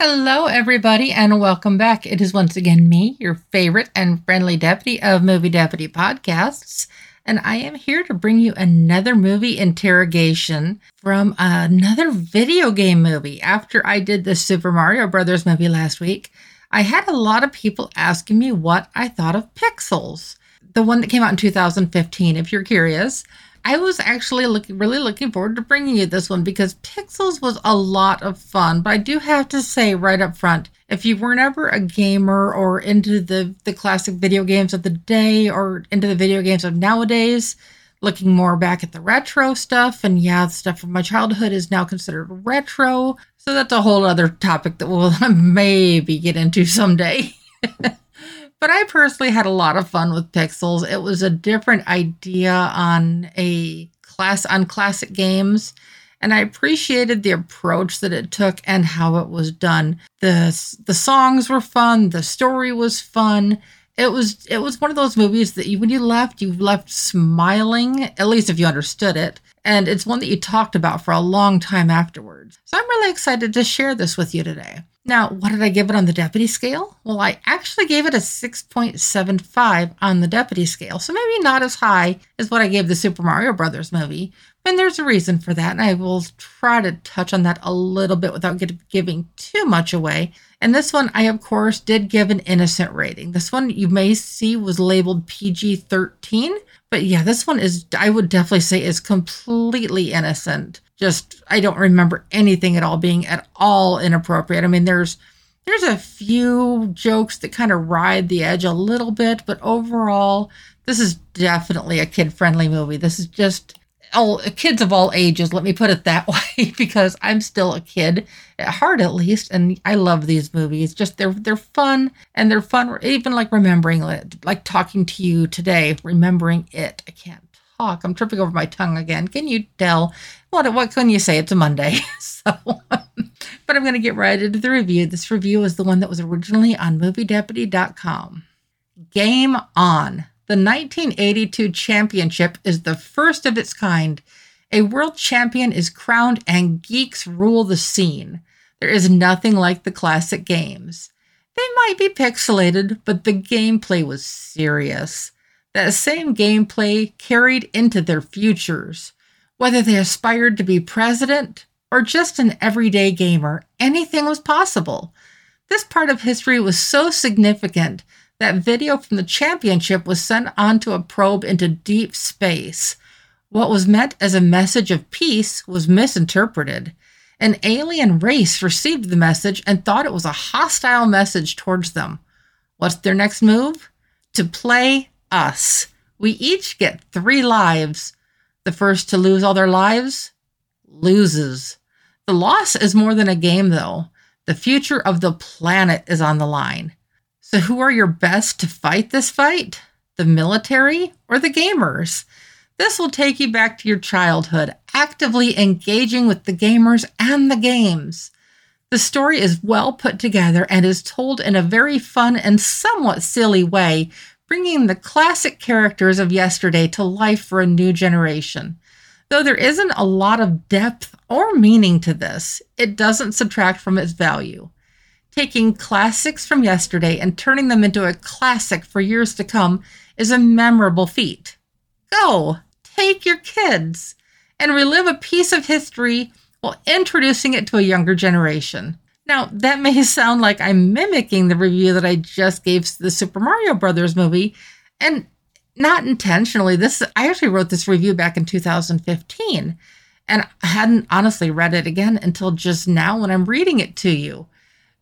Hello, everybody, and welcome back. It is once again me, your favorite and friendly deputy of Movie Deputy Podcasts, and I am here to bring you another movie interrogation from another video game movie. After I did the Super Mario Brothers movie last week, I had a lot of people asking me what I thought of Pixels, the one that came out in 2015, if you're curious. I was actually looking really looking forward to bringing you this one because Pixels was a lot of fun. But I do have to say right up front, if you were never a gamer or into the the classic video games of the day or into the video games of nowadays, looking more back at the retro stuff, and yeah, stuff from my childhood is now considered retro. So that's a whole other topic that we'll maybe get into someday. But I personally had a lot of fun with Pixels. It was a different idea on a class on classic games, and I appreciated the approach that it took and how it was done. The the songs were fun, the story was fun. It was it was one of those movies that you, when you left, you left smiling, at least if you understood it. And it's one that you talked about for a long time afterwards. So I'm really excited to share this with you today. Now, what did I give it on the deputy scale? Well, I actually gave it a 6.75 on the deputy scale, so maybe not as high as what I gave the Super Mario Brothers movie. And there's a reason for that, and I will try to touch on that a little bit without giving too much away. And this one, I of course did give an innocent rating. This one you may see was labeled PG 13, but yeah, this one is, I would definitely say, is completely innocent just I don't remember anything at all being at all inappropriate. I mean, there's there's a few jokes that kind of ride the edge a little bit, but overall, this is definitely a kid-friendly movie. This is just all kids of all ages. Let me put it that way, because I'm still a kid at heart, at least, and I love these movies. Just they're they're fun and they're fun. Even like remembering it, like talking to you today, remembering it. I can't talk. I'm tripping over my tongue again. Can you tell? What what can you say? It's a Monday. so but I'm going to get right into the review. This review is the one that was originally on moviedeputy.com. Game on. The 1982 championship is the first of its kind. A world champion is crowned and geeks rule the scene. There is nothing like the classic games. They might be pixelated, but the gameplay was serious that same gameplay carried into their futures. Whether they aspired to be president or just an everyday gamer, anything was possible. This part of history was so significant that video from the championship was sent onto a probe into deep space. What was meant as a message of peace was misinterpreted. An alien race received the message and thought it was a hostile message towards them. What's their next move? To play us. We each get three lives. The first to lose all their lives loses. The loss is more than a game, though. The future of the planet is on the line. So, who are your best to fight this fight? The military or the gamers? This will take you back to your childhood, actively engaging with the gamers and the games. The story is well put together and is told in a very fun and somewhat silly way, bringing the classic characters of yesterday to life for a new generation. Though there isn't a lot of depth or meaning to this, it doesn't subtract from its value. Taking classics from yesterday and turning them into a classic for years to come is a memorable feat. Go, take your kids, and relive a piece of history while introducing it to a younger generation. Now, that may sound like I'm mimicking the review that I just gave the Super Mario Brothers movie, and not intentionally. This I actually wrote this review back in 2015, and I hadn't honestly read it again until just now when I'm reading it to you.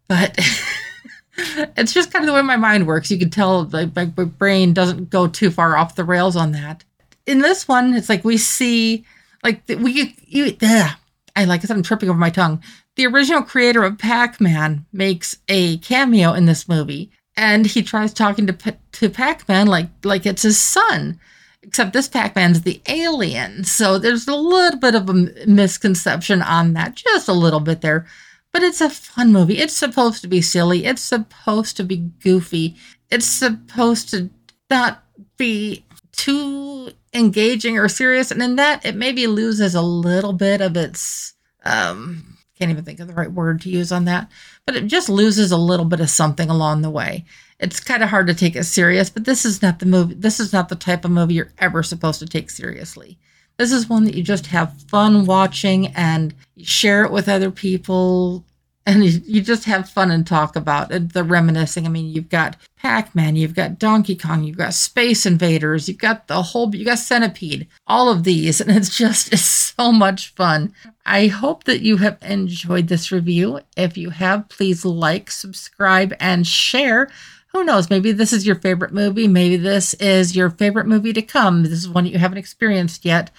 But it's just kind of the way my mind works. You can tell like my, brain doesn't go too far off the rails on that. In this one, it's like we see like we you. Ugh, I like I said, I'm tripping over my tongue the original creator of Pac-Man makes a cameo in this movie, and he tries talking to to Pac-Man like like it's his son. Except this Pac-Man's the alien, so there's a little bit of a misconception on that, just a little bit there. But it's a fun movie. It's supposed to be silly. It's supposed to be goofy. It's supposed to not be too engaging or serious, and in that, it maybe loses a little bit of its um, can't even think of the right word to use on that, but it just loses a little bit of something along the way. It's kind of hard to take it serious, but this is not the movie. This is not the type of movie you're ever supposed to take seriously. This is one that you just have fun watching and share it with other people and you just have fun and talk about it, the reminiscing. I mean, you've got Pac-Man, you've got Donkey Kong, you've got Space Invaders, you've got the whole, you got Centipede, all of these, and it's just it's so much fun. I hope that you have enjoyed this review. If you have, please like, subscribe, and share. Who knows? Maybe this is your favorite movie. Maybe this is your favorite movie to come. This is one you haven't experienced yet.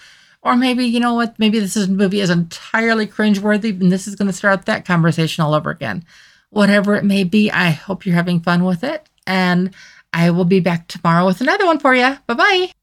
Or maybe, you know what, maybe this is, movie is entirely cringeworthy and this is going to start that conversation all over again. Whatever it may be, I hope you're having fun with it. And I will be back tomorrow with another one for you. Bye bye.